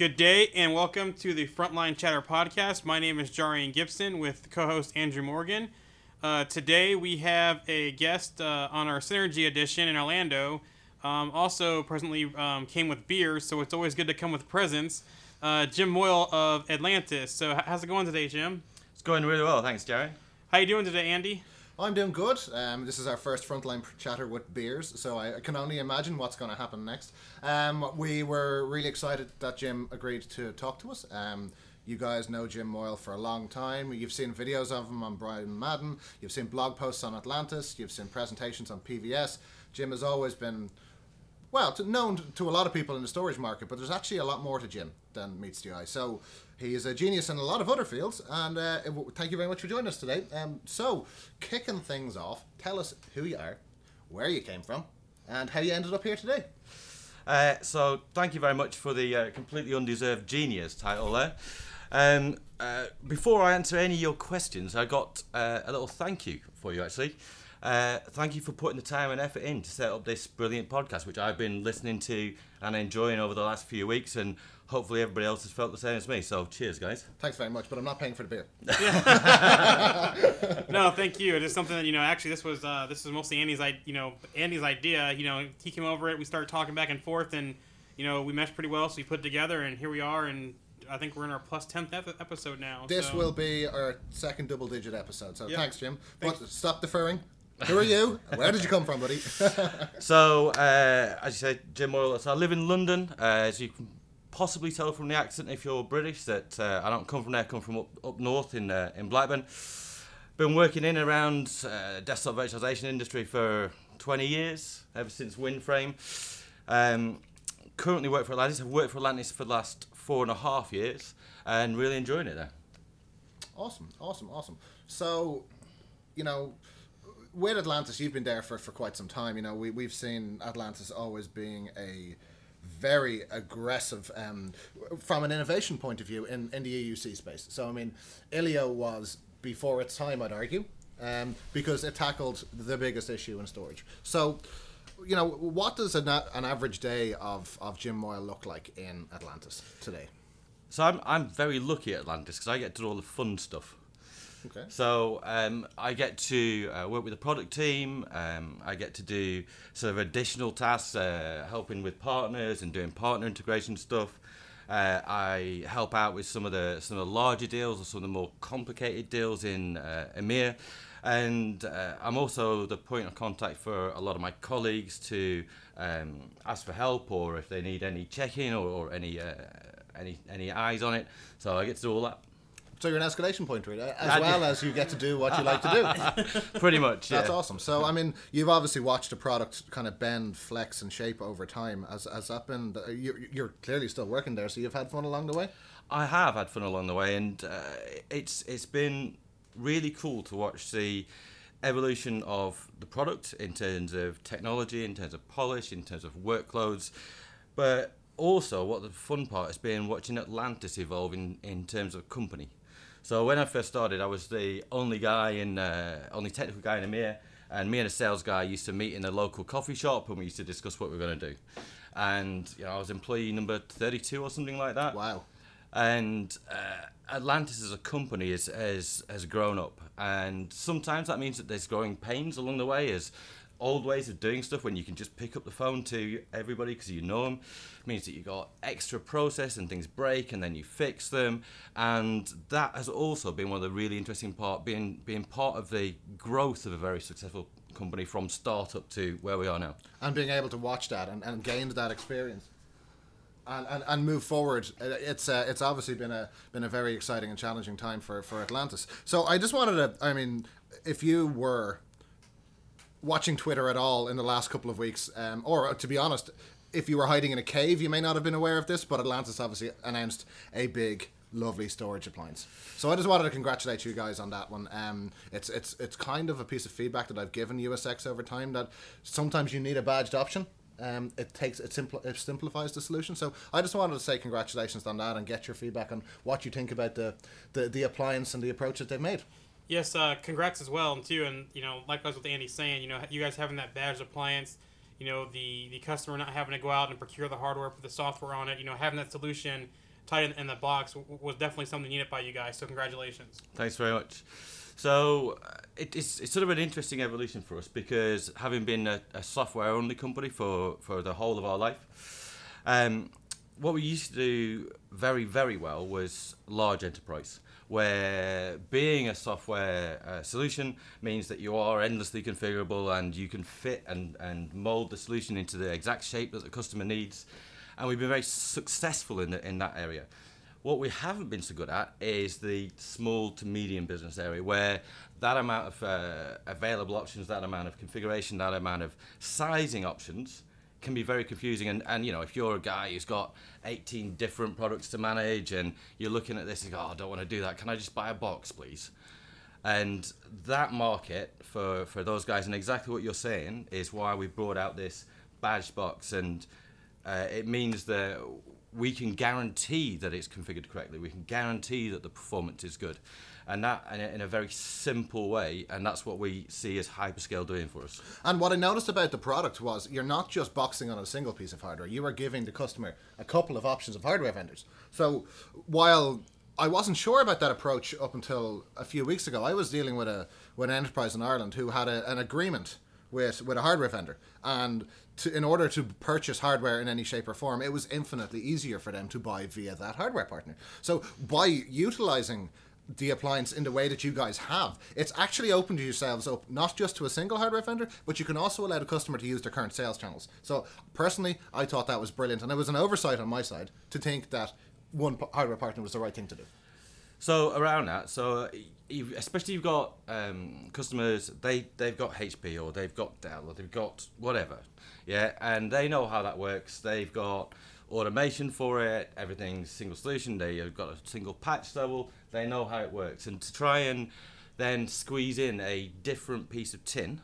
Good day and welcome to the Frontline Chatter podcast. My name is Jarian Gibson with co-host Andrew Morgan. Uh, today we have a guest uh, on our Synergy edition in Orlando. Um, also presently um, came with beers, so it's always good to come with presents. Uh, Jim Moyle of Atlantis. So how's it going today, Jim? It's going really well, thanks, Jerry. How you doing today, Andy? I'm doing good. Um, this is our first frontline chatter with beers, so I, can only imagine what's going to happen next. Um, we were really excited that Jim agreed to talk to us. Um, you guys know Jim Moyle for a long time. You've seen videos of him on Brian Madden. You've seen blog posts on Atlantis. You've seen presentations on PVS. Jim has always been well, known to a lot of people in the storage market, but there's actually a lot more to Jim than meets the eye. So he is a genius in a lot of other fields, and uh, thank you very much for joining us today. Um, so, kicking things off, tell us who you are, where you came from, and how you ended up here today. Uh, so, thank you very much for the uh, completely undeserved genius title there. Um, uh, before I answer any of your questions, I got uh, a little thank you for you actually. Uh, thank you for putting the time and effort in to set up this brilliant podcast, which I've been listening to and enjoying over the last few weeks, and hopefully everybody else has felt the same as me. So, cheers, guys. Thanks very much, but I'm not paying for the beer. no, thank you. It is something that you know. Actually, this was uh, this was mostly Andy's, I you know, Andy's idea. You know, he came over it. We started talking back and forth, and you know, we meshed pretty well. So we put it together, and here we are. And I think we're in our plus tenth episode now. This so. will be our second double-digit episode. So Yep. thanks, Jim. Thanks. But stop deferring. Who are you? Where did you come from, buddy? So, uh, as you said, Jim Moyle. So I live in London. Uh, as you can possibly tell from the accent, if you're British, that uh, I don't come from there. I come from up, up north in uh, in Blackburn. Been working in and around uh, desktop virtualization industry for 20 years, ever since WinFrame. Um, currently work for Atlantis. I've worked for Atlantis for the last four and a half years, and really enjoying it there. Awesome, awesome, awesome. So, you know, with Atlantis, you've been there for, for quite some time. You know, we, we've seen Atlantis always being a very aggressive, um, from an innovation point of view, in, in the EUC space. So, I mean, Ilio was before its time, I'd argue, um, because it tackled the biggest issue in storage. So, you know, what does an, an average day of, of Jim Moyle look like in Atlantis today? So I'm I'm very lucky at Atlantis because I get to do all the fun stuff. Okay. So um, I get to uh, work with the product team. Um, I get to do sort of additional tasks, uh, helping with partners and doing partner integration stuff. Uh, I help out with some of the some of the larger deals or some of the more complicated deals in uh, EMEA, and uh, I'm also the point of contact for a lot of my colleagues to um, ask for help or if they need any checking or, or any uh, any any eyes on it. So I get to do all that. So you're an escalation point, really, as well as you get to do what you like to do. Pretty much. That's yeah. awesome. So, I mean, you've obviously watched a product kind of bend, flex, and shape over time. As has that been? You're, you're clearly still working there, so you've had fun along the way. I have had fun along the way, and uh, it's it's been really cool to watch the evolution of the product in terms of technology, in terms of polish, in terms of workloads, but also what the fun part has been watching Atlantis evolve in, in terms of company. So when I first started, I was the only guy in uh, only technical guy in EMEA, and me and a sales guy used to meet in a local coffee shop, and we used to discuss what we were going to do. And you know, I was employee number 32 or something like that Wow. and uh, Atlantis as a company is, has has grown up, and sometimes that means that there's growing pains along the way as old ways of doing stuff when you can just pick up the phone to everybody because you know them means that you got extra process and things break and then you fix them and that has also been one of the really interesting part being being part of the growth of a very successful company from startup to where we are now And being able to watch that and, and gain that experience. And, and, and move forward. Uh, It's uh, it's obviously been a been a very exciting and challenging time for, for Atlantis. So I just wanted to. I mean, if you were watching Twitter at all in the last couple of weeks, um, or uh, to be honest, if you were hiding in a cave, you may not have been aware of this, but Atlantis obviously announced a big, lovely storage appliance. So I just wanted to congratulate you guys on that one. Um, it's it's it's kind of a piece of feedback that I've given USX over time that sometimes you need a badged option. Um, it takes it, simpl- it simplifies the solution. So I just wanted to say congratulations on that and get your feedback on what you think about the the, the appliance and the approach that they've made. Yes, uh, congrats as well and too, and you know, likewise with Andy saying, you know, you guys having that badged appliance, you know, the the customer not having to go out and procure the hardware, put the software on it, you know, having that solution tied in, in the box w- was definitely something needed by you guys. So congratulations. Thanks very much. So uh, it, it's, it's sort of an interesting evolution for us because having been a, a software only company for, for the whole of our life, um, what we used to do very, very well was large enterprise, where being a software uh, solution means that you are endlessly configurable and you can fit and, and mold the solution into the exact shape that the customer needs. And we've been very successful in, the, in that area. What we haven't been so good at is the small to medium business area, where that amount of uh, available options, that amount of configuration, that amount of sizing options can be very confusing. And, and you know, if you're a guy who's got 18 different products to manage and you're looking at this go, oh, I don't want to do that. Can I just buy a box, please? And that market for, for those guys, and exactly what you're saying, is why we brought out this badge box. And uh, it means that we can guarantee that it's configured correctly. We can guarantee that the performance is good, and that in a, very simple way. And that's what we see as hyperscale doing for us. And what I noticed about the product was you're not just boxing on a single piece of hardware. You are giving the customer a couple of options of hardware vendors. So while I wasn't sure about that approach up until a few weeks ago, I was dealing with a with an enterprise in Ireland who had a, an agreement with with a hardware vendor and to, in order to purchase hardware in any shape or form, it was infinitely easier for them to buy via that hardware partner. So by utilizing the appliance in the way that you guys have, it's actually opened yourselves up not just to a single hardware vendor, but you can also allow the customer to use their current sales channels. So personally, I thought that was brilliant, and it was an oversight on my side to think that one hardware partner was the right thing to do. So around that, so especially you've got um, customers, they they've got HP or they've got Dell or they've got whatever, yeah, and they know how that works. They've got automation for it. Everything's single solution. They've got a single patch level. They know how it works, and to try and then squeeze in a different piece of tin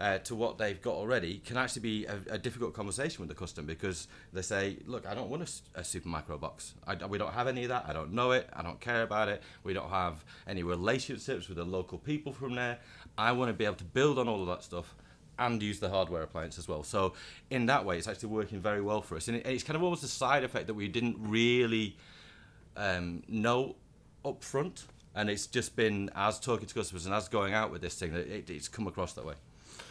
uh, to what they've got already can actually be a, a, difficult conversation with the customer because they say, look, I don't want a, a Supermicro box. I, we don't have any of that. I don't know it. I don't care about it. We don't have any relationships with the local people from there. I want to be able to build on all of that stuff and use the hardware appliance as well. So in that way, it's actually working very well for us. And, it, it's kind of almost a side effect that we didn't really um, know up front. And it's just been as talking to customers and as going out with this thing that it, it's come across that way.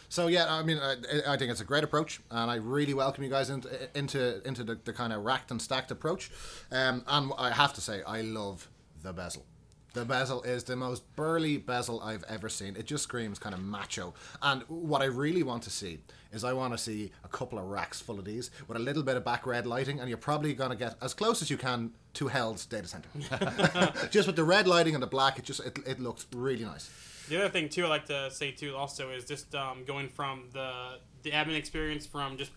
So yeah, I mean, I, I, think it's a great approach, and I really welcome you guys into into into the, the kind of racked and stacked approach. Um, and I have to say, I love the bezel. The bezel is the most burly bezel I've ever seen. It just screams kind of macho. And what I really want to see is I want to see a couple of racks full of these with a little bit of back red lighting, and you're probably going to get as close as you can to Hell's data center. just with the red lighting and the black, it just it, it looks really nice. The other thing too, I like to say too, also is just um, going from the the admin experience from just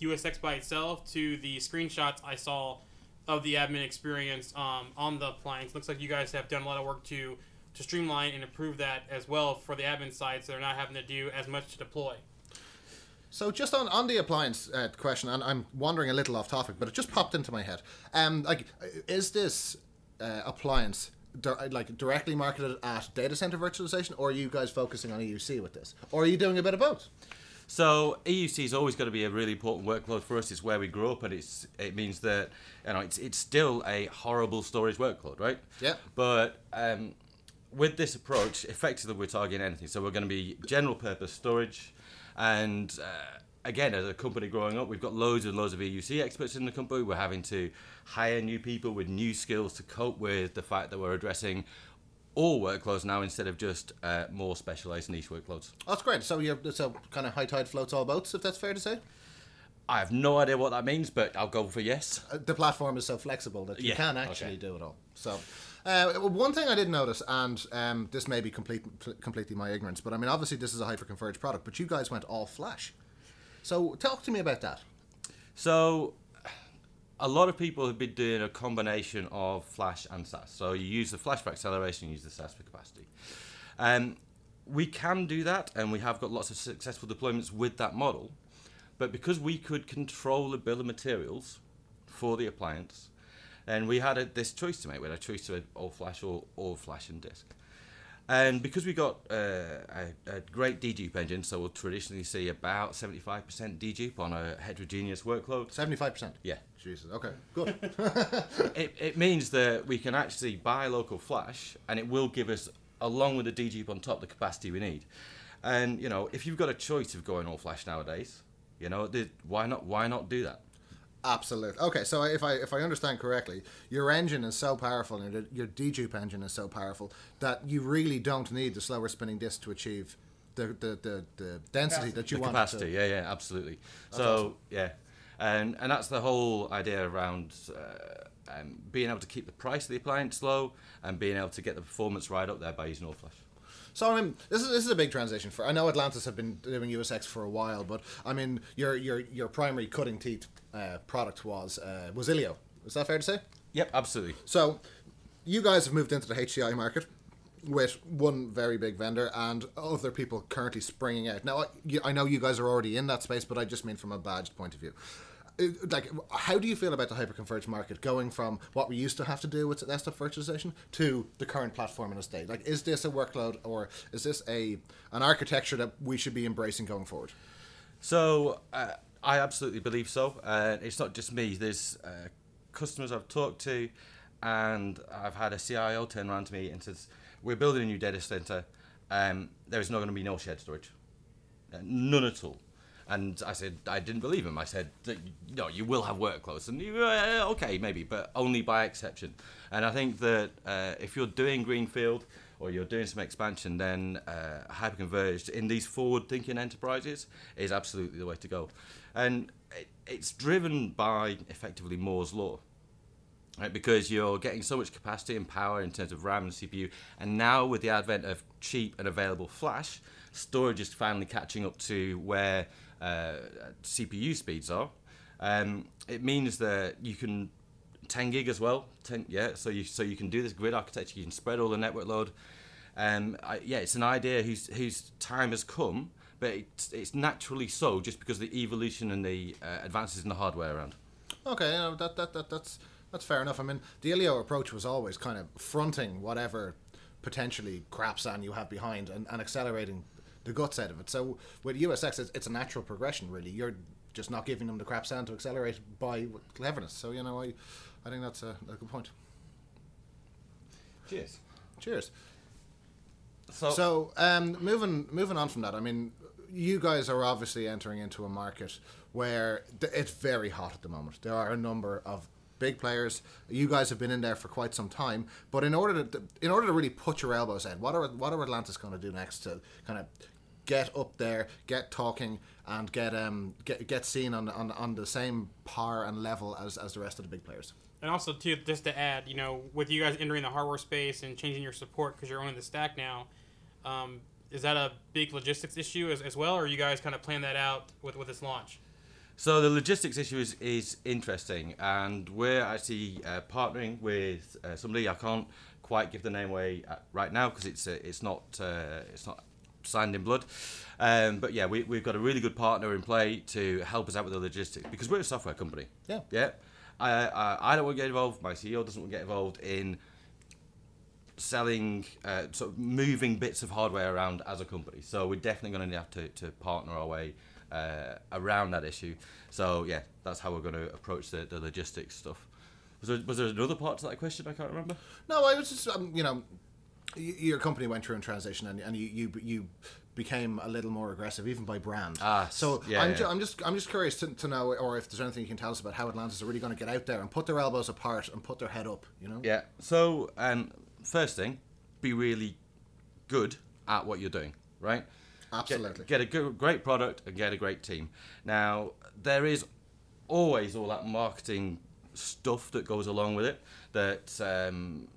USX by itself to the screenshots I saw of the admin experience um, on the appliance. Looks like you guys have done a lot of work to to streamline and improve that as well for the admin side, so they're not having to do as much to deploy. So just on, on the appliance uh, question, and I'm wandering a little off topic, but it just popped into my head. Um, like, is this uh, appliance di- like directly marketed at data center virtualization, or are you guys focusing on EUC with this, or are you doing a bit of both? So EUC is always going to be a really important workload for us. It's where we grew up, and it's it means that you know it's it's still a horrible storage workload, right? Yeah. But um, with this approach, effectively we're targeting anything. So we're going to be general purpose storage, and uh, again, as a company growing up, we've got loads and loads of EUC experts in the company. We're having to hire new people with new skills to cope with the fact that we're addressing all workloads now instead of just uh, more specialized niche workloads. That's great. So you're so kind of high tide floats all boats, if that's fair to say. I have no idea what that means, but I'll go for yes. Uh, the platform is so flexible that you yeah, can actually okay. do it all. So, uh, one thing I did notice, and um, this may be complete, completely my ignorance, but I mean, obviously this is a hyper-converged product, but you guys went all flash. So, talk to me about that. So, a lot of people have been doing a combination of flash and SAS. So you use the flash for acceleration, you use the SAS for capacity. Um, we can do that, and we have got lots of successful deployments with that model. But because we could control the bill of materials for the appliance, and we had a, this choice to make. We had a choice to all flash or all flash and disk. And because we got uh, a, a great dedupe engine, so we'll traditionally see about 75% dedupe on a heterogeneous workload. Seventy-five percent. Yeah. Jesus. Okay. Good. it, it means that we can actually buy local flash and it will give us along with the dedupe on top the capacity we need and you know if you've got a choice of going all flash nowadays you know why not why not do that Absolutely. Okay, so if I if I understand correctly, your engine is so powerful and your, your dedupe engine is so powerful that you really don't need the slower spinning disc to achieve the the, the, the density that you the want. capacity To, yeah yeah absolutely so awesome. yeah and and that's the whole idea around uh, um, being able to keep the price of the appliance low and being able to get the performance right up there by using all flash So I mean, this is this is a big transition for. I know Atlantis have been doing USX for a while, but I mean, your your your primary cutting teeth uh, product was uh, was Ilio. Is that fair to say? yep absolutely So, you guys have moved into the HCI market with one very big vendor and other people currently springing out. Now, I, I know you guys are already in that space, but I just mean from a badged point of view. Uh, Like, how do you feel about the hyperconverged market going from what we used to have to do with desktop virtualization to the current platform in a state? Like, is this a workload or is this a an architecture that we should be embracing going forward? So uh, I absolutely believe so. Uh, it's not just me. There's uh, customers I've talked to, and I've had a CIO turn around to me and says, "We're building a new data center. Um, there is not going to be no shared storage, Uh, none at all." And I said, I didn't believe him. I said, no, you will have workloads. And you, uh, okay, maybe, but only by exception. And I think that uh, if you're doing Greenfield or you're doing some expansion, then uh, hyperconverged in these forward-thinking enterprises is absolutely the way to go. And it, it's driven by effectively Moore's law right? Because you're getting so much capacity and power in terms of RAM and CPU, and now with the advent of cheap and available flash, storage is finally catching up to where uh, CPU speeds are. Um, it means that you can 10 gig as well, 10 yeah. So you so you can do this grid architecture, you can spread all the network load. Um, I, yeah, it's an idea whose whose time has come, but it's, it's naturally so just because of the evolution and the uh, advances in the hardware around. Okay, you know, that, that, that that's that's fair enough. I mean, the Ilio approach was always kind of fronting whatever potentially crap SAN you have behind and, and accelerating the guts out of it. So with USX, it's, it's a natural progression, really. You're just not giving them the crap SAN to accelerate by cleverness. So you know, I, I think that's a, a good point. Cheers. Cheers. So, So, um, moving moving on from that, I mean, you guys are obviously entering into a market where th- it's very hot at the moment. There are a number of big players. You guys have been in there for quite some time, but in order to in order to really put your elbows in, what are what are Atlantis going to do next to kind of get up there, get talking, and get um get get seen on on, on the same par and level as as the rest of the big players? And also, too, just to add, you know, with you guys entering the hardware space and changing your support because you're owning the stack now, um, is that a big logistics issue as, as well, or you guys kind of plan that out with, with this launch? so the logistics issue is, is interesting, and we're actually uh, partnering with uh, somebody I can't quite give the name away uh, right now because it's uh, it's not uh, it's not signed in blood. Um, but yeah, we, we've got a really good partner in play to help us out with the logistics because we're a software company. Yeah. Yeah. I, I, I don't want to get involved. My CEO doesn't want to get involved in selling, uh, sort of moving bits of hardware around as a company. So we're definitely going to have to, to partner our way uh, around that issue. So yeah, that's how we're going to approach the, the logistics stuff. Was there, was there another part to that question? I can't remember. No, I was just um, you know, y- your company went through a transition and, and you, you you became a little more aggressive even by brand. Ah, so yeah, I'm, yeah. Ju- I'm just I'm just curious to, to know or if there's anything you can tell us about how Atlantis are really going to get out there and put their elbows apart and put their head up. You know. Yeah. So, um, first thing, be really good at what you're doing, right? Absolutely. Get, get a good, great product and get a great team. Now, there is always all that marketing stuff that goes along with it that um,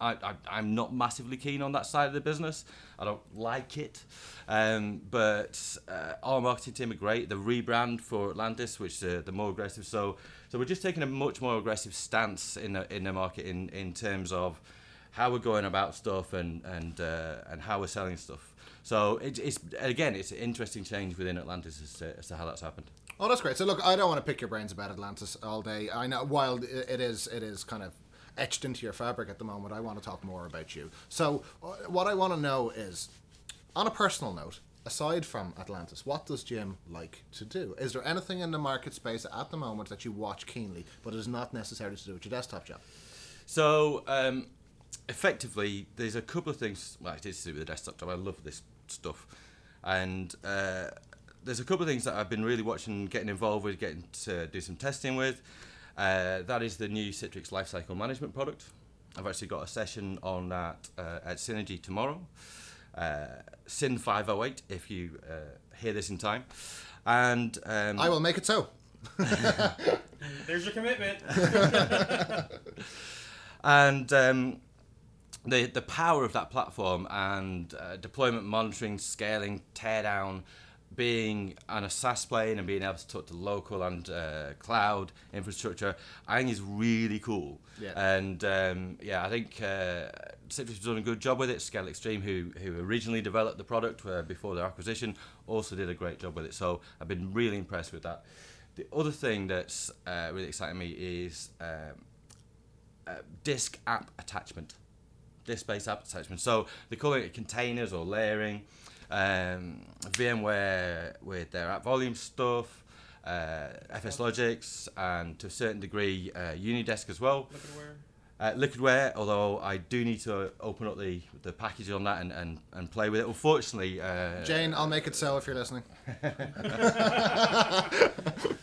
I, I'm not massively keen on that side of the business. I don't like it. Um, but uh, our marketing team are great. The rebrand for Atlantis, which uh, the more aggressive. So, so we're just taking a much more aggressive stance in the, in the market in, in terms of how we're going about stuff and and uh, and how we're selling stuff. So it, it's again, it's an interesting change within Atlantis as to, as to how that's happened. Oh, that's great. So look, I don't want to pick your brains about Atlantis all day. I know while it is it is kind of etched into your fabric at the moment. I want to talk more about you. So, uh, what I want to know is, on a personal note, aside from Atlantis, what does Jim like to do? Is there anything in the market space at the moment that you watch keenly, but is not necessarily to do with your desktop job? So, um, effectively, there's a couple of things. Well, it is to do with the desktop job. I love this stuff, and uh, there's a couple of things that I've been really watching, getting involved with, getting to do some testing with. Uh, that is the new Citrix Lifecycle Management product. I've actually got a session on that uh, at Synergy tomorrow. Uh, SYN 508, if you uh, hear this in time. And um, I will make it so. There's your commitment. and um, the the power of that platform and uh, deployment monitoring, scaling, teardown, being on a SaaS plane and being able to talk to local and uh, cloud infrastructure, I think is really cool. Yeah. And um, yeah, I think uh, Citrix has done a good job with it. ScaleXtreme, who who originally developed the product uh, before their acquisition, also did a great job with it. So I've been really impressed with that. The other thing that's uh, really exciting me is um, uh, disk app attachment, disk-based app attachment. So they call it containers or layering. Um, VMware with their app volume stuff, uh, FSLogix, and to a certain degree uh, Unidesk as well. Liquidware. Uh, Liquidware, although I do need to open up the, the package on that and, and, and play with it. Unfortunately, uh, Jane, I'll make it so if you're listening.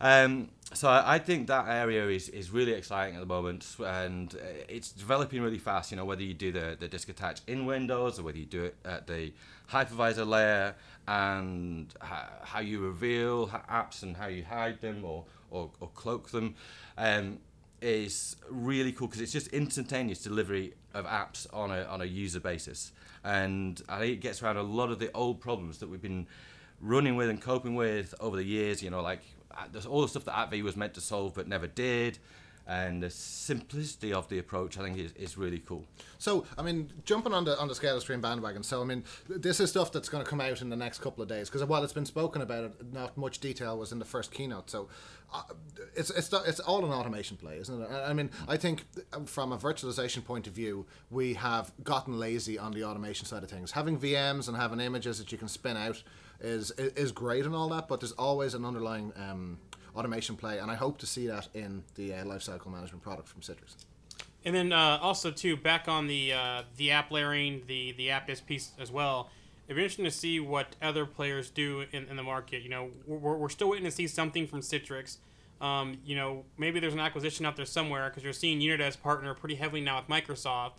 Um, so I, think that area is, is really exciting at the moment, and it's developing really fast. You know, whether you do the, the disk attach in Windows or whether you do it at the hypervisor layer, and how, you reveal apps and how you hide them or, or, or cloak them, um, is really cool because it's just instantaneous delivery of apps on a on a user basis, and I think it gets around a lot of the old problems that we've been running with and coping with over the years. You know, like there's all the stuff that AppV was meant to solve but never did, and the simplicity of the approach I think is, is really cool. So, I mean, jumping on the on the ScaleXtreme bandwagon. So, I mean, this is stuff that's going to come out in the next couple of days because while it's been spoken about, it, not much detail was in the first keynote. So, uh, it's it's it's all an automation play, isn't it? I mean, I think from a virtualization point of view, we have gotten lazy on the automation side of things. Having VMs and having images that you can spin out is is great and all that, but there's always an underlying um, automation play, and I hope to see that in the uh, lifecycle management product from Citrix. And then uh, also too, back on the uh, the app layering, the the app disk piece as well. It'd be interesting to see what other players do in, in the market. You know, we're, we're still waiting to see something from Citrix. Um, you know, maybe there's an acquisition out there somewhere because you're seeing Unidesk partner pretty heavily now with Microsoft.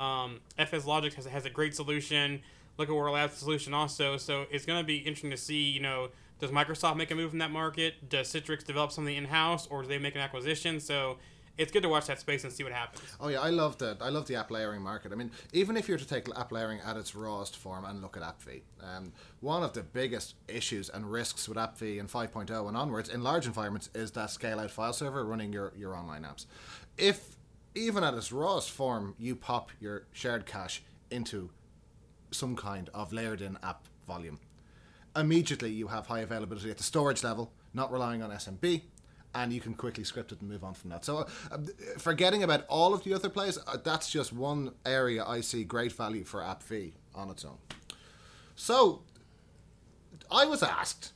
Um, FSLogix has, has a great solution. Liquidware Labs solution also. So it's going to be interesting to see. You know, does Microsoft make a move in that market? Does Citrix develop something in house, or do they make an acquisition? So it's good to watch that space and see what happens. Oh yeah, I love the I love the app layering market. I mean, even if you're to take app layering at its rawest form and look at AppV, um, one of the biggest issues and risks with AppV in 5.0 and onwards in large environments is that scale out file server running your, your online apps. If even at its rawest form you pop your shared cache into some kind of layered in app volume, immediately you have high availability at the storage level, not relying on SMB, and you can quickly script it and move on from that. So, uh, forgetting about all of the other plays, uh, that's just one area I see great value for App AppV on its own. So, I was asked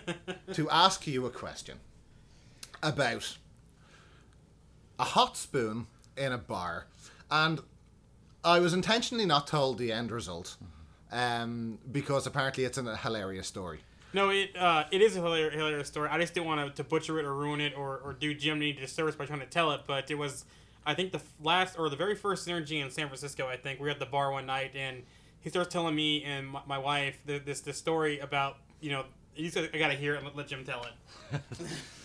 to ask you a question about a hot spoon in a bar, and I was intentionally not told the end result um, because apparently it's a hilarious story. No, it uh, it is a hilarious, hilarious story. I just didn't want to, to butcher it or ruin it or, or do Jim any disservice by trying to tell it. But it was, I think, the last or the very first synergy in San Francisco. I think we were at the bar one night and he starts telling me and my, my wife the, this this story about you know. He said, "I gotta hear it and let, let Jim tell it."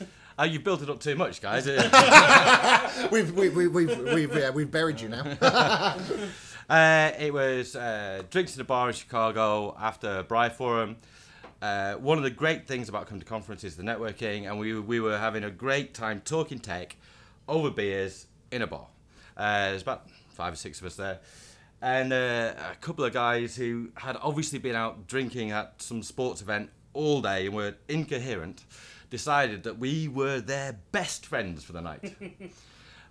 Oh, you built it up too much, guys. we've we, we, we've we've yeah, we've buried you now. Uh, it was uh, drinks in a bar in Chicago after BriForum. Uh, one of the great things about coming to conferences is the networking, and we we were having a great time talking tech over beers in a bar. Uh, there's about five or six of us there, and uh, a couple of guys who had obviously been out drinking at some sports event all day and were incoherent, decided that we were their best friends for the night.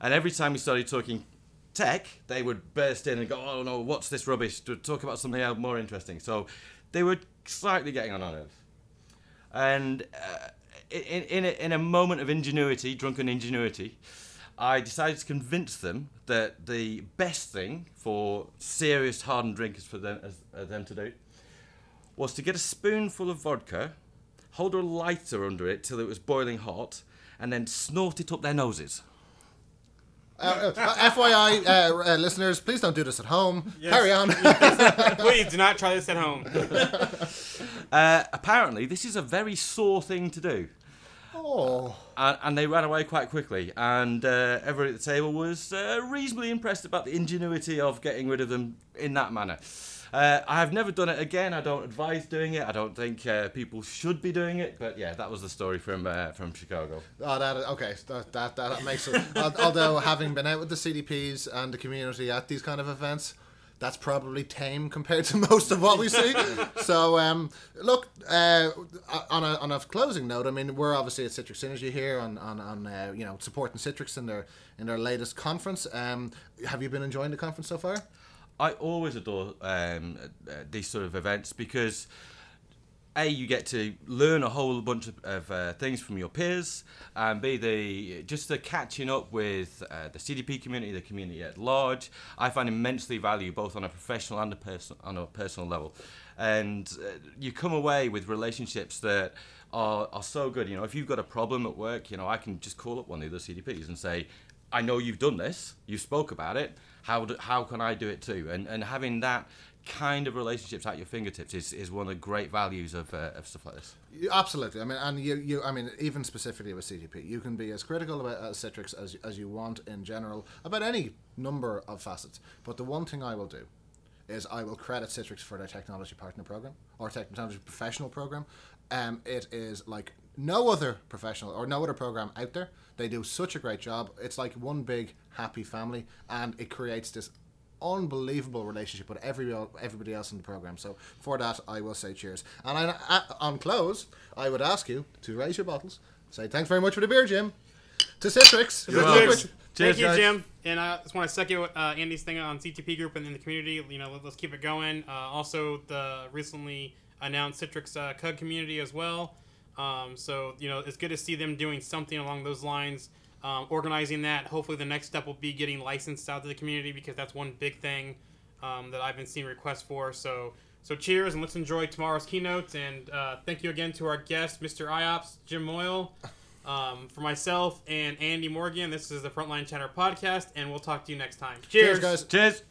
And every time we started talking tech, they would burst in and go, "Oh no, what's this rubbish?" To talk about something else more interesting. So they were slightly getting on our nerves. And uh, in in a, in a moment of ingenuity, drunken ingenuity, I decided to convince them that the best thing for serious hardened drinkers for them as, uh, them to do was to get a spoonful of vodka, hold a lighter under it till it was boiling hot, and then snort it up their noses. Uh, uh, FYI, uh, uh, listeners, please don't do this at home. Yes. Carry on. Please do not try this at home. Uh, apparently, this is a very sore thing to do. oh. And, and they ran away quite quickly, and uh, everyone at the table was uh, reasonably impressed about the ingenuity of getting rid of them in that manner. Uh, I have never done it again. I don't advise doing it. I don't think uh, people should be doing it. But yeah, that was the story from uh, from Chicago. Oh, that okay. That that, that makes it. Although having been out with the CTPs and the community at these kind of events, that's probably tame compared to most of what we see. so, um, look, uh, on a on a closing note, I mean, we're obviously at Citrix Synergy here on on, on uh, you know supporting Citrix in their in their latest conference. Um, have you been enjoying the conference so far? I always adore um, uh, these sort of events because a you get to learn a whole bunch of, of uh, things from your peers, and b the just the catching up with uh, the CTP community, the community at large. I find immensely value both on a professional and a person on a personal level, and uh, you come away with relationships that. Are, are so good, you know. If you've got a problem at work, you know, I can just call up one of the other CTPs and say, I know you've done this, you spoke about it. How do, how can I do it too? And and having that kind of relationships at your fingertips is, is one of the great values of, uh, of stuff like this. Absolutely. I mean, and you, you, I mean, even specifically with CTP, you can be as critical about uh, Citrix as, as you want in general about any number of facets. But the one thing I will do is I will credit Citrix for their technology partner program or technology professional program. Um, it is like no other professional or no other program out there. They do such a great job. It's like one big happy family, and it creates this unbelievable relationship with every everybody else in the program. So for that, I will say cheers. And I, on close, I would ask you to raise your bottles. Say thanks very much for the beer, Jim. To Citrix. You're Which- welcome. which- Thank you, guys. Jim. And I just want to second uh, Andy's thing on CTP group and in the community. You know, let, us keep it going. Uh, also, the recently announced Citrix uh, CUG community as well. Um, so you know, it's good to see them doing something along those lines, um, organizing that. Hopefully, the next step will be getting licensed out to the community because that's one big thing um, that I've been seeing requests for. So. So cheers and let's enjoy tomorrow's keynote. and uh, thank you again to our guest, Mr. IOPS, Jim Moyle. Um, for myself and Andy Morgan, this is the Frontline Chatter podcast, and we'll talk to you next time. Cheers, guys. Cheers!